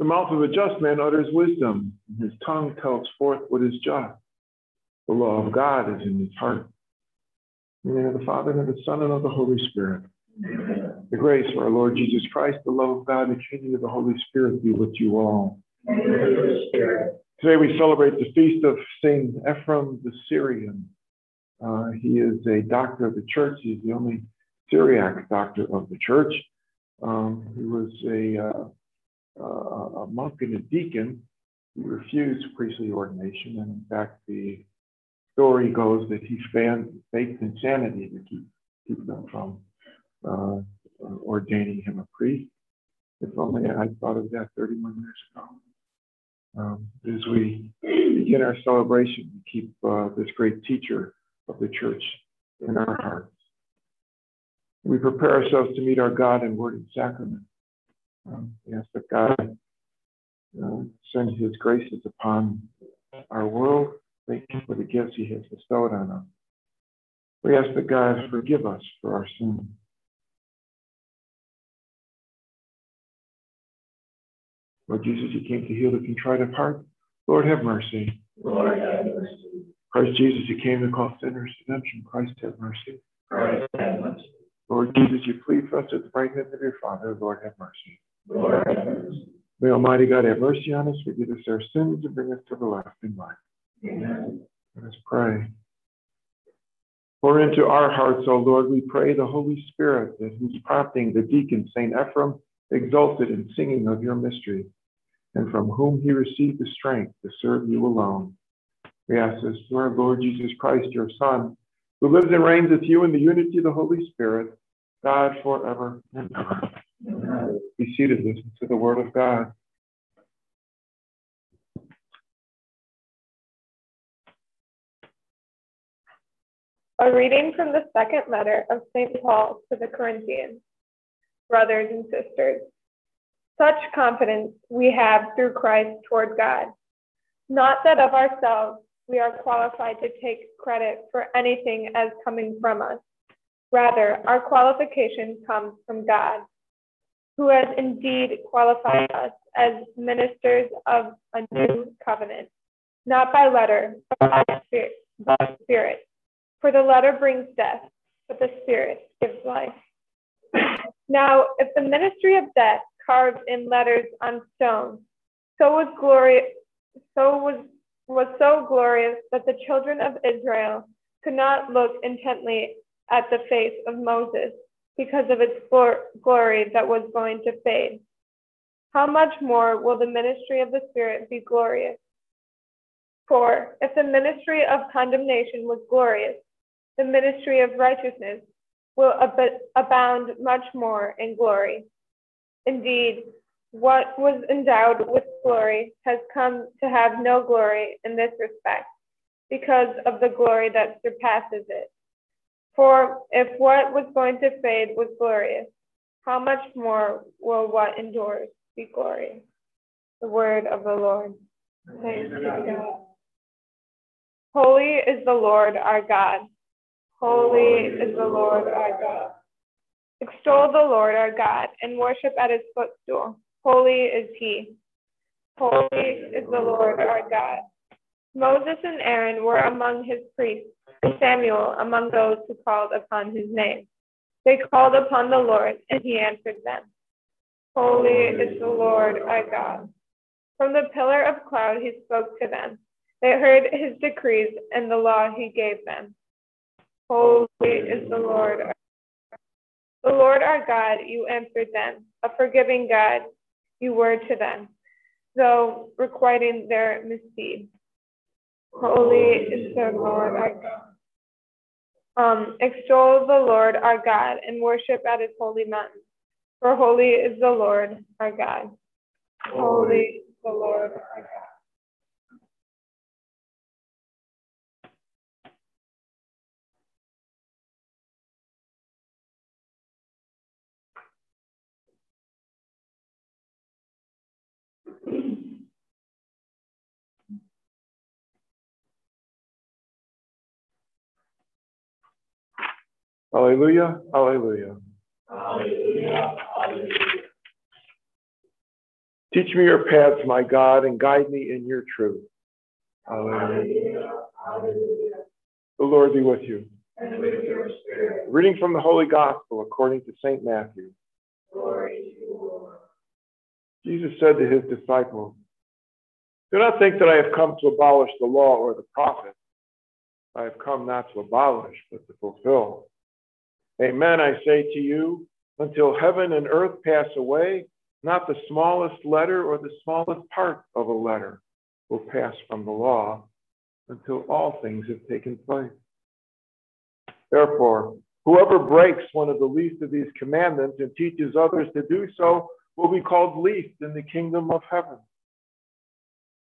The mouth of a just man utters wisdom, and his tongue tells forth what is just. The law of God is in his heart. In the name of the Father, and of the Son, and of the Holy Spirit. Amen. The grace of our Lord Jesus Christ, the love of God, and the communion of the Holy Spirit be with you all. Today we celebrate the feast of Saint Ephrem the Syrian. Uh, he is a doctor of the church. He's the only Syriac doctor of the church. Um, he was a, uh, a monk and a deacon. He refused priestly ordination, and in fact, the story goes that he faked insanity to keep, keep them from uh, ordaining him a priest. If only I thought of that 31 years ago. Um, as we begin our celebration, we keep uh, this great teacher of the church in our hearts. We prepare ourselves to meet our God in word and sacrament. Um, we ask that God uh, send his graces upon our world. Thank you for the gifts he has bestowed on us. We ask that God forgive us for our sins. Lord Jesus, you came to heal the contrite of heart. Lord, have mercy. Lord, have mercy. Christ Jesus, you came to call sinners to redemption. Christ, have mercy. Christ, have mercy. Lord Jesus, you plead for us at the right hand of your Father. Lord, have mercy. Lord. May Almighty God have mercy on us, forgive us our sins, and bring us to everlasting life. Amen. Let us pray. Pour into our hearts, O Lord, we pray the Holy Spirit, that whose prompting the deacon St. Ephrem exulted in singing of your mystery, and from whom he received the strength to serve you alone. We ask this through our Lord Jesus Christ, your Son, who lives and reigns with you in the unity of the Holy Spirit, God forever and ever. Be seated, listen to the word of God. A reading from the second letter of St. Paul to the Corinthians. Brothers and sisters, such confidence we have through Christ toward God. Not that of ourselves we are qualified to take credit for anything as coming from us. Rather, our qualification comes from God, who has indeed qualified us as ministers of a new covenant, not by letter, but by spirit. By spirit. For the letter brings death, but the spirit gives life. Now, if the ministry of death carved in letters on stone, so was glory, so was was so glorious that the children of Israel could not look intently at the face of Moses because of its glory that was going to fade. How much more will the ministry of the Spirit be glorious? For if the ministry of condemnation was glorious, the ministry of righteousness will ab- abound much more in glory. Indeed, what was endowed with glory has come to have no glory in this respect, because of the glory that surpasses it. For if what was going to fade was glorious, how much more will what endures be glorious? The word of the Lord. God. Holy is the Lord our God. Holy is the Lord our God. Extol the Lord our God and worship at his footstool. Holy is he. Holy is the Lord our God. Moses and Aaron were among his priests, Samuel among those who called upon his name. They called upon the Lord, and he answered them. Holy is the Lord our God. From the pillar of cloud he spoke to them. They heard his decrees and the law he gave them. Holy is the Lord. The Lord our God, you answered them, a forgiving God, you were to them, though requiting their misdeeds. Holy is the Lord our God. Um, extol the Lord our God and worship at his holy mountain. For holy is the Lord our God. Holy is the Lord our God. Hallelujah, hallelujah. Hallelujah. Hallelujah. Teach me your paths, my God, and guide me in your truth. Hallelujah. The Lord be with you. And with your spirit. Reading from the Holy Gospel according to St. Matthew. Glory to you, Lord. Jesus said to his disciples, Do not think that I have come to abolish the law or the prophets. I have come not to abolish, but to fulfill. Amen, I say to you, until heaven and earth pass away, not the smallest letter or the smallest part of a letter will pass from the law until all things have taken place. Therefore, whoever breaks one of the least of these commandments and teaches others to do so will be called least in the kingdom of heaven.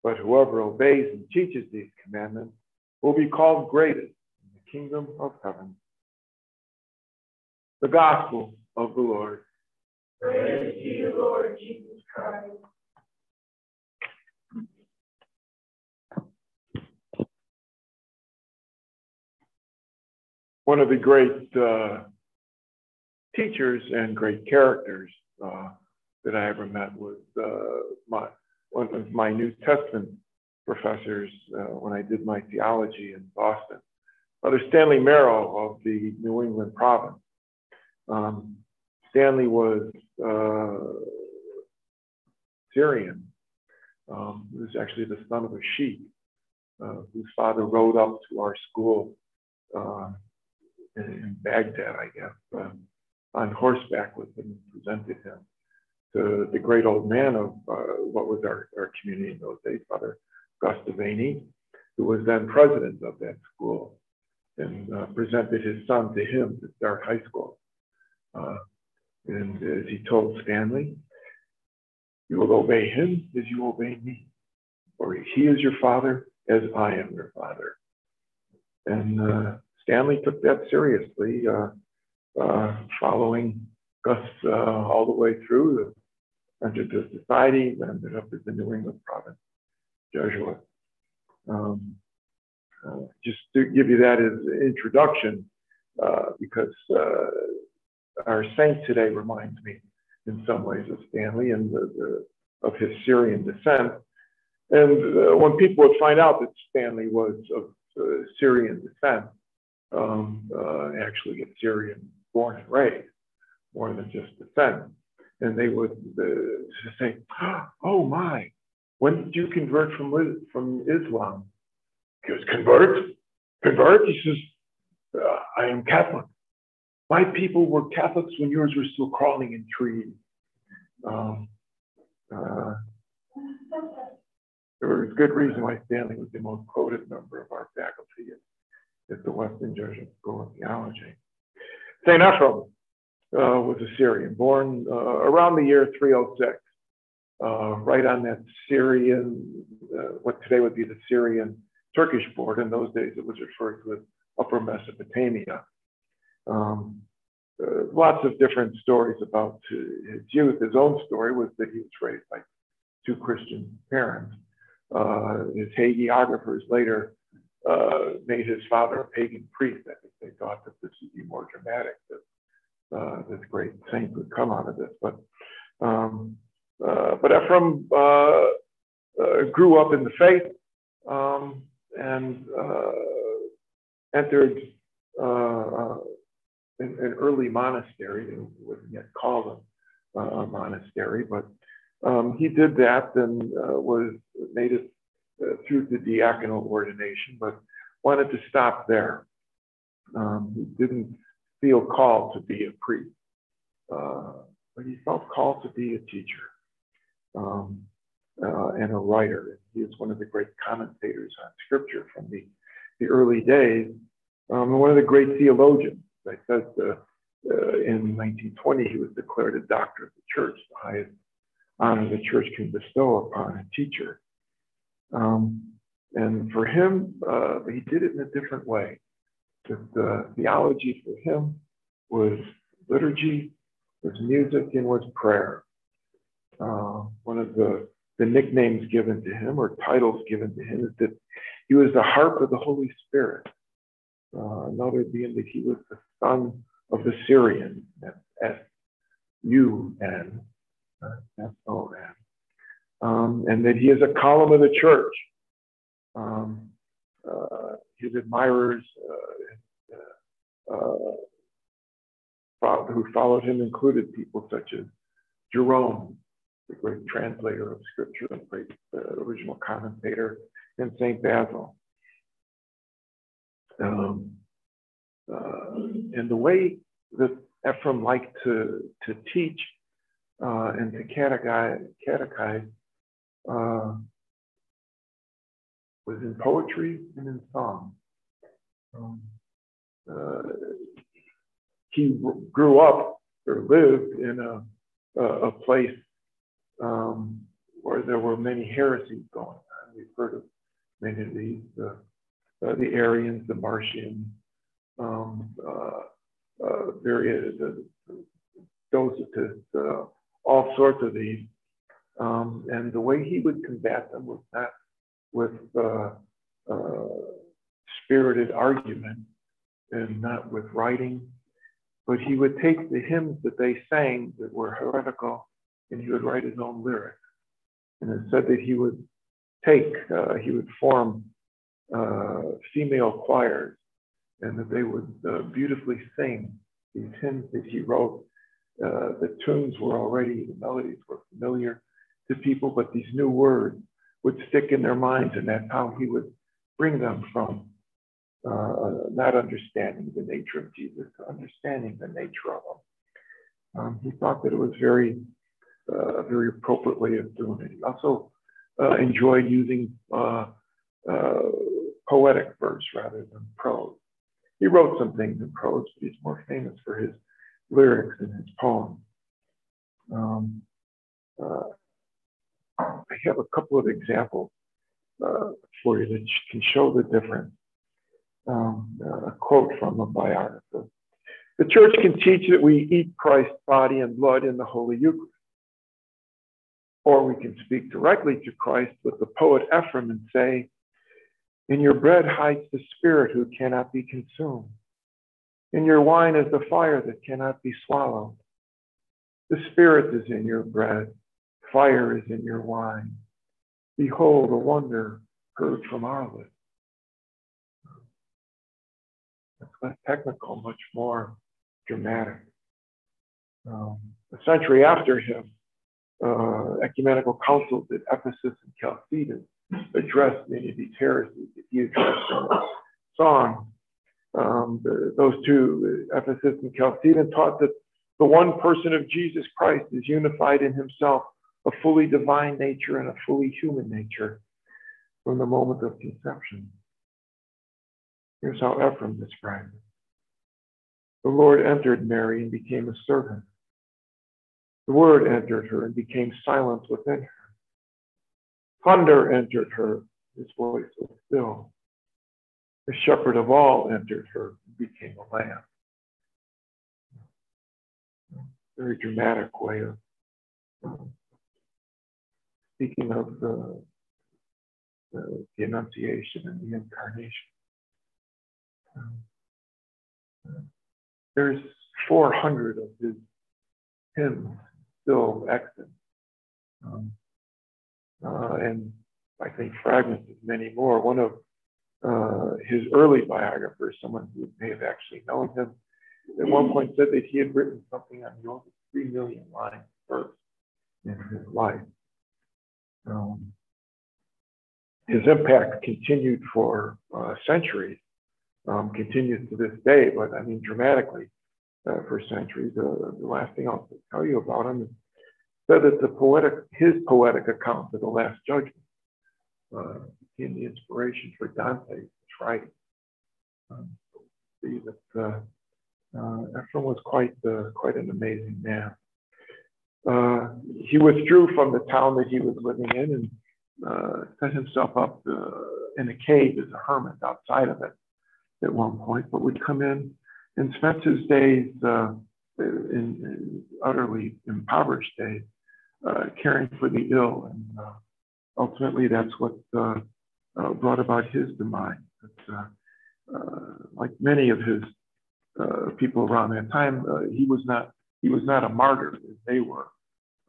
But whoever obeys and teaches these commandments will be called greatest in the kingdom of heaven. The gospel of the Lord. Praise to you, Lord Jesus Christ. One of the great uh, teachers and great characters uh, that I ever met was uh, my, one of my New Testament professors uh, when I did my theology in Boston, Brother Stanley Merrill of the New England province. Um, Stanley was uh, Syrian. Um, he was actually the son of a sheik uh, whose father rode up to our school uh, in, in, Baghdad, I guess, um, on horseback with him and presented him to the great old man of uh, what was our, our community in those days, Father Gus Devaney, who was then president of that school, and uh, presented his son to him to start high school. Uh, and as he told Stanley, you will obey him as you obey me. For he is your father as I am your father. And uh, Stanley took that seriously, uh, uh, following Gus uh, all the way through the entered the society, ended up as the New England province Jesuit. Um, uh, just to give you that as an introduction, because our saint today reminds me in some ways of Stanley and the, the, of his Syrian descent. And uh, when people would find out that Stanley was of uh, Syrian descent, um, uh, actually get Syrian born and raised, more than just descent, and they would uh, say, "Oh my, when did you convert from from Islam?" He goes, "Convert, convert." He says, uh, "I am Catholic." My people were Catholics when yours were still crawling in trees. Um, uh, there was good reason why Stanley was the most quoted member of our faculty at, at the Weston Jesuit School of Theology. St. Ephraim uh, was a Syrian, born uh, around the year 306, uh, right on that Syrian, uh, what today would be the Syrian Turkish border. In those days, it was referred to as Upper Mesopotamia. Um, uh, lots of different stories about uh, his youth. His own story was that he was raised by two Christian parents. Uh, his hagiographers later uh, made his father a pagan priest. I think they thought that this would be more dramatic, that uh, this great saint would come out of this. But um, uh, but Ephraim grew up in the faith um, and entered an, an early monastery. They wouldn't yet call them uh, a monastery, but um, he did that and uh, was made it uh, through the diaconal ordination, but wanted to stop there. Um, he didn't feel called to be a priest, uh, but he felt called to be a teacher um, uh, and a writer. He is one of the great commentators on scripture from the, the early days, um, and one of the great theologians. I said uh, uh, in 1920 he was declared a doctor of the church, the highest honor the church can bestow upon a teacher. Um, and for him, uh, he did it in a different way. The theology for him was liturgy, was music, and was prayer. Uh, one of the, the nicknames given to him or titles given to him is that he was the harp of the Holy Spirit. Uh, another being that he was the sun of the Syrian, S U N, uh, S O N. um, and that he is a column of the church. Um, uh, his admirers uh, uh, who followed him included people such as Jerome, the great translator of scripture, the great uh, original commentator, and St. Basil. Um, uh, and the way that Ephraim liked to, to teach uh, and to catechize, catechize uh, was in poetry and in song. Um, uh, he grew up or lived in a, a, a place um, where there were many heresies going on. We've heard of many of these, uh, uh, the Arians, the Martians, um, uh, uh, various, uh, Docetists, uh, all sorts of these. Um, and the way he would combat them was not with uh, uh, spirited argument and not with writing, but he would take the hymns that they sang that were heretical and he would write his own lyrics. And it said that he would take, uh, he would form uh, female choirs and that they would uh, beautifully sing these hymns that he wrote. Uh, the tunes were already, the melodies were familiar to people, but these new words would stick in their minds, and that's how he would bring them from uh, not understanding the nature of Jesus to understanding the nature of him. Um, he thought that it was very, uh, a very appropriate way of doing it. He also uh, enjoyed using uh, uh, poetic verse rather than prose. He wrote some things in prose, but he's more famous for his lyrics and his poems. Um, uh, I have a couple of examples uh, for you that can show the difference. Um, uh, a quote from a biographer. The church can teach that we eat Christ's body and blood in the Holy Eucharist. Or we can speak directly to Christ with the poet Ephraim and say, In your bread hides the Spirit who cannot be consumed. In your wine is the fire that cannot be swallowed. The Spirit is in your bread, Fire is in your wine. Behold, a wonder heard from our lips. That's less technical, much more dramatic. Um, a century after him, uh, ecumenical councils at Ephesus and Chalcedon addressed many of these heresies that he addressed in song. Um, the, those two, Ephesus and Chalcedon, taught that the one person of Jesus Christ is unified in himself a fully divine nature and a fully human nature from the moment of conception. Here's how Ephraim described it. The Lord entered Mary and became a servant. The Word entered her and became silent within her. Thunder entered her, his voice was still. The shepherd of all entered her and became a lamb. Very dramatic way of speaking of the, the, the Annunciation and the Incarnation. There's 400 of his hymns still extant. Um, uh, and I think fragments of many more. One of uh, his early biographers, someone who may have actually known him, at one point said that he had written something on the order of three million lines verse in his life. Um, his impact continued for uh, centuries, um, continues to this day, but I mean dramatically uh, for centuries. Uh, the last thing I'll tell you about him said that the poetic, his poetic account of the Last Judgment uh, became the inspiration for Dante's writing. Um, see that uh, uh, Ephraim was quite uh, quite an amazing man uh, he withdrew from the town that he was living in and uh, set himself up uh, in a cave as a hermit outside of it at one point, but would come in and spent his days uh, in, in, utterly impoverished days uh, caring for the ill. And uh, ultimately, that's what brought about his demise. like many of his people around that time, he was not he was not a martyr as they were.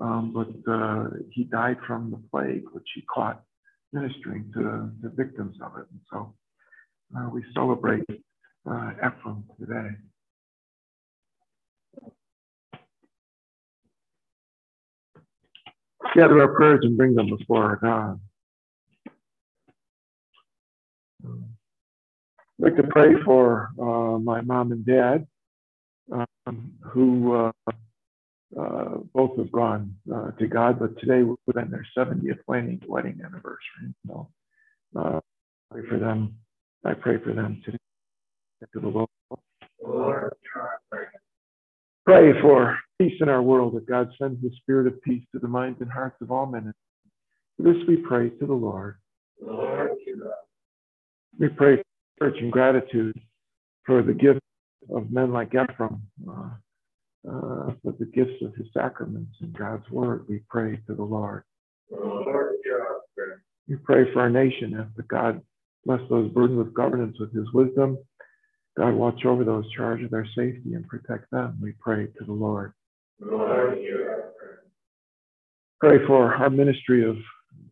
um, but uh, he died from the plague, which he caught ministering to the victims of it. And so uh, we celebrate uh, Ephraim today. Gather our prayers and bring them before our God. I'd like to pray for uh, my mom and dad, um, who uh, uh, both have gone uh, to God, but today would have been their 70th wedding, wedding anniversary. So uh, pray for them. I pray for them today. To the Lord. Lord. Pray for peace in our world, that God sends the spirit of peace to the minds and hearts of all men. For this we pray to the Lord. Lord. We pray church and gratitude for the gift of men like Ephraim. Uh, uh, for the gifts of his sacraments and God's word, we pray to the Lord. Lord we pray for our nation, ask that God bless those burdened with governance with his wisdom. God watch over those charged with their safety and protect them. We pray to the Lord. Pray for our ministry of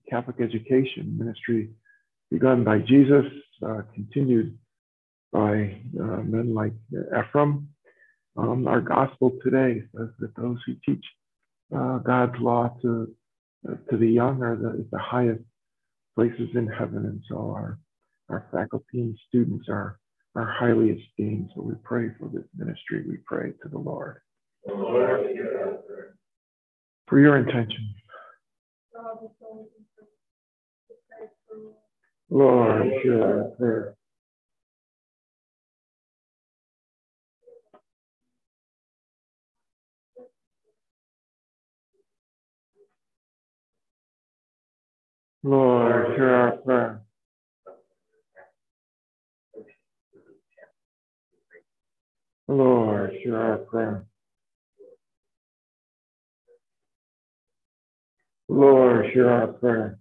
Catholic education, ministry begun by Jesus, uh, continued by uh, men like Ephraim, um, our gospel today says that those who teach uh, God's law to uh, to the young are the, the highest places in heaven, and so our our faculty and students are are highly esteemed. So we pray for this ministry. We pray to the Lord. For your intention. Lord, hear our prayer. Lord, hear our prayer. Lord, hear our prayer. Lord, hear our prayer.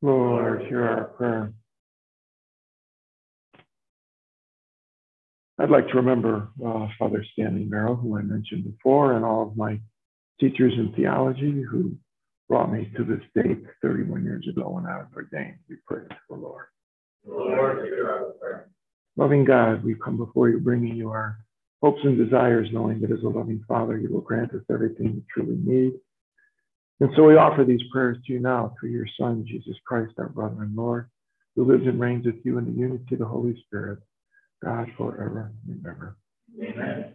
Lord, hear our prayer. I'd like to remember uh, Father Stanley Merrill, who I mentioned before, and all of my teachers in theology who brought me to this date 31 years ago when I was ordained. We pray to the Lord. Lord, Loving God, we come before you, bringing you our hopes and desires, knowing that as a loving Father, you will grant us everything we truly need. And so we offer these prayers to you now through your Son, Jesus Christ, our brother and Lord, who lives and reigns with you in the unity of the Holy Spirit, God forever and ever. Amen.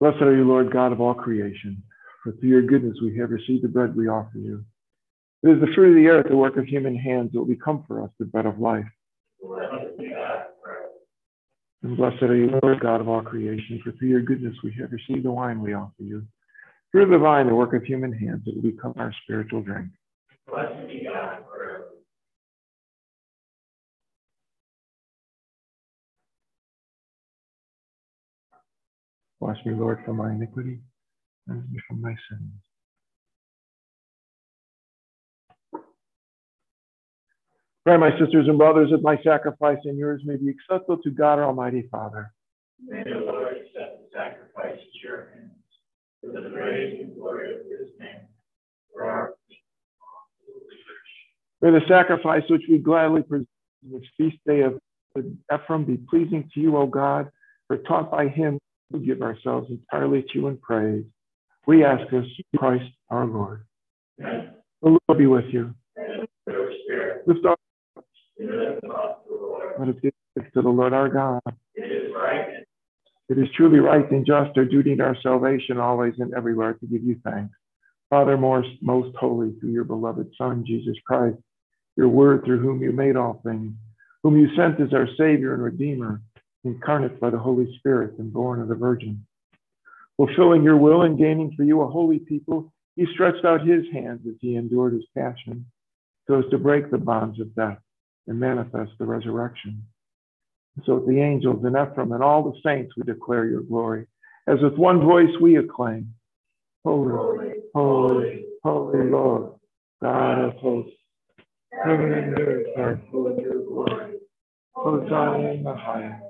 Blessed are you, Lord God of all creation, for through your goodness we have received the bread we offer you. It is the fruit of the earth, the work of human hands, that will become for us the bread of life. And blessed are you, Lord God of all creation, for through your goodness we have received the wine we offer you. Through the vine, the work of human hands, it will become our spiritual drink. Blessed be God Wash me, Lord, from my iniquity, and me from my sins. Pray, my sisters and brothers, that my sacrifice and yours may be acceptable to God, our Almighty Father. May the Lord accept the sacrifice at your hands for the praise and glory of his name. For our May the sacrifice which we gladly present this feast day of Ephraim be pleasing to you, O God, for taught by him we give ourselves entirely to you in praise. We ask this Christ our Lord. The Lord be with you. Lift up let us give thanks to the Lord our God. It is It is truly right and just, our duty and our salvation, always and everywhere, to give you thanks. Father, most, most holy, through your beloved Son, Jesus Christ, your word through whom you made all things, whom you sent as our Savior and Redeemer, incarnate by the Holy Spirit and born of the Virgin. Fulfilling your will and gaining for you a holy people, he stretched out his hands as he endured his passion, so as to break the bonds of death and manifest the resurrection. So with the angels and Ephraim and all the saints, we declare your glory. As with one voice we acclaim, Holy, holy, holy Lord, God of hosts. Heaven and earth are full of your glory. Hosanna in the highest.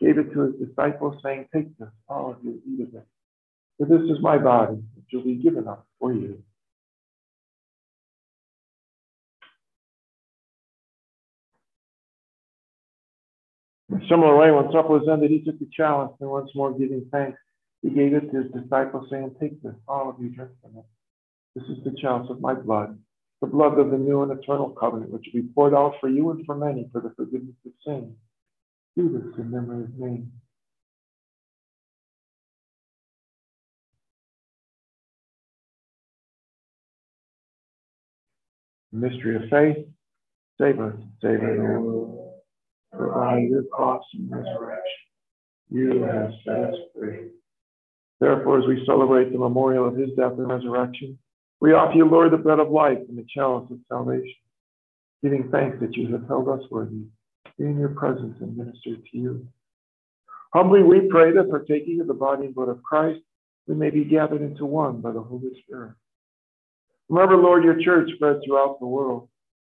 gave it to his disciples, saying, Take this, all of you, eat of it. For this is my body, which will be given up for you. In a similar way, when supper was ended, he took the chalice and once more giving thanks, he gave it to his disciples, saying, Take this, all of you, drink from it. This is the chalice of my blood, the blood of the new and eternal covenant, which will be poured out for you and for many for the forgiveness of sins. Do this in memory of me. Mystery of faith, save us, save us, Lord. For by your cross and resurrection, you have set us free. Therefore, as we celebrate the memorial of his death and resurrection, we offer you, Lord, the bread of life and the chalice of salvation, giving thanks that you have held us worthy in your presence and ministered to you. Humbly we pray that partaking of the body and blood of Christ, we may be gathered into one by the Holy Spirit. Remember, Lord, your church spread throughout the world.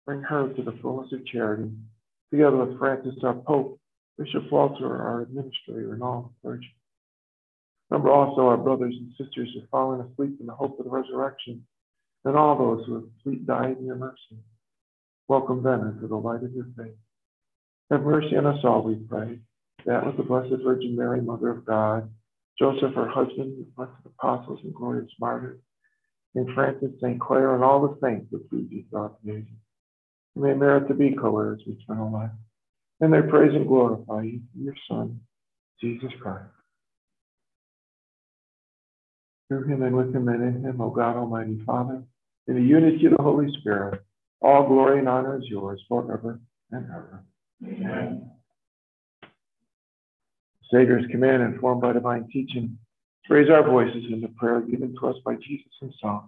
Bring her to the fullness of charity, together with Francis, our Pope, Bishop Walter, our administrator, and all the clergy. Remember also our brothers and sisters who have fallen asleep in the hope of the resurrection, and all those who have died in your mercy. Welcome them into the light of your faith. Have mercy on us all, we pray, that with the Blessed Virgin Mary, Mother of God, Joseph, her husband, the blessed apostles and glorious martyrs, St. Francis, St. Clare, and all the saints who please you throughout the ages. May merit to be co-heirs of eternal life, and they praise and glorify you, your Son, Jesus Christ. Through him and with him and in him, O God Almighty Father, in the unity of the Holy Spirit, all glory and honor is yours forever and ever. Amen. Savior's command, informed by divine teaching, raise our voices in the prayer given to us by Jesus himself.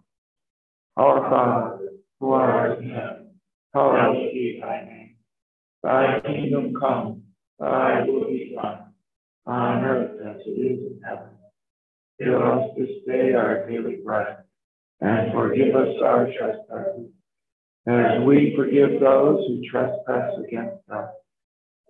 Our Father, who art in heaven, hallowed be thy name. Thy kingdom come, thy will be done, on earth as it is in heaven. Give us this day our daily bread, and forgive us our trespasses, as we forgive those who trespass against us.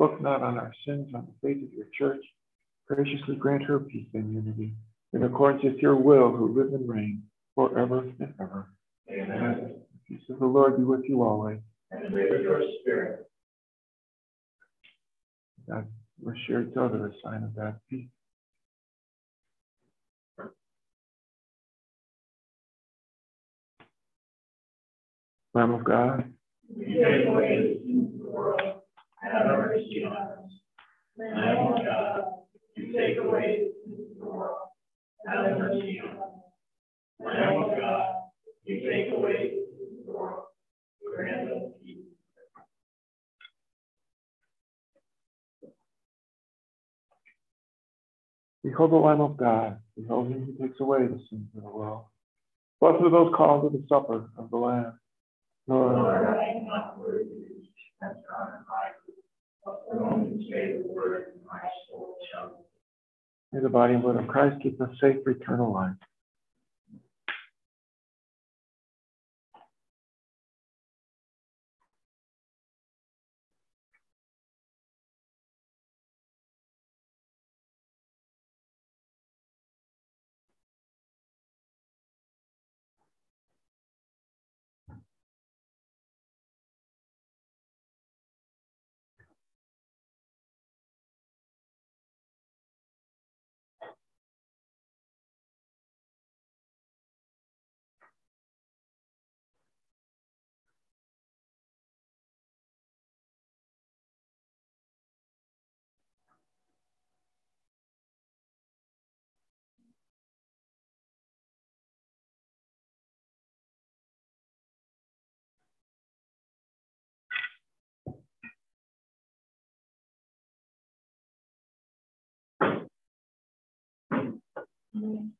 Look not on our sins, on the faith of your church. Graciously grant her peace and unity, in accordance with your will, who live and reign forever and ever. Amen. The peace of the Lord be with you always. And with your spirit. God, we share each other a sign of that peace. Lamb of God. Have mercy on us. Lamb of God. You take away the world. Have mercy on us. Lamb of God. You take away the world. Grant us peace. Behold the Lamb of God. Behold him who takes away the sins of the world. Blessed are those called to the supper of the Lamb. Lord, Lord, I am not worthy that God and I, may the body and blood of Christ keep us safe for eternal life. 嗯。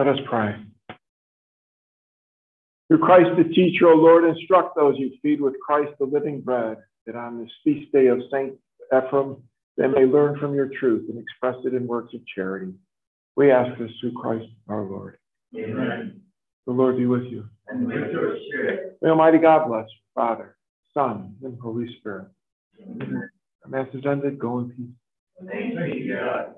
Let us pray. Through Christ the teacher, O Lord, instruct those you feed with Christ the living bread, that on this feast day of Saint Ephraim they may learn from your truth and express it in works of charity. We ask this through Christ our Lord. Amen. The Lord be with you. And with your spirit. May Almighty God bless you, Father, Son, and Holy Spirit. Amen. Our Mass is ended. Go in peace. Thanks be to God.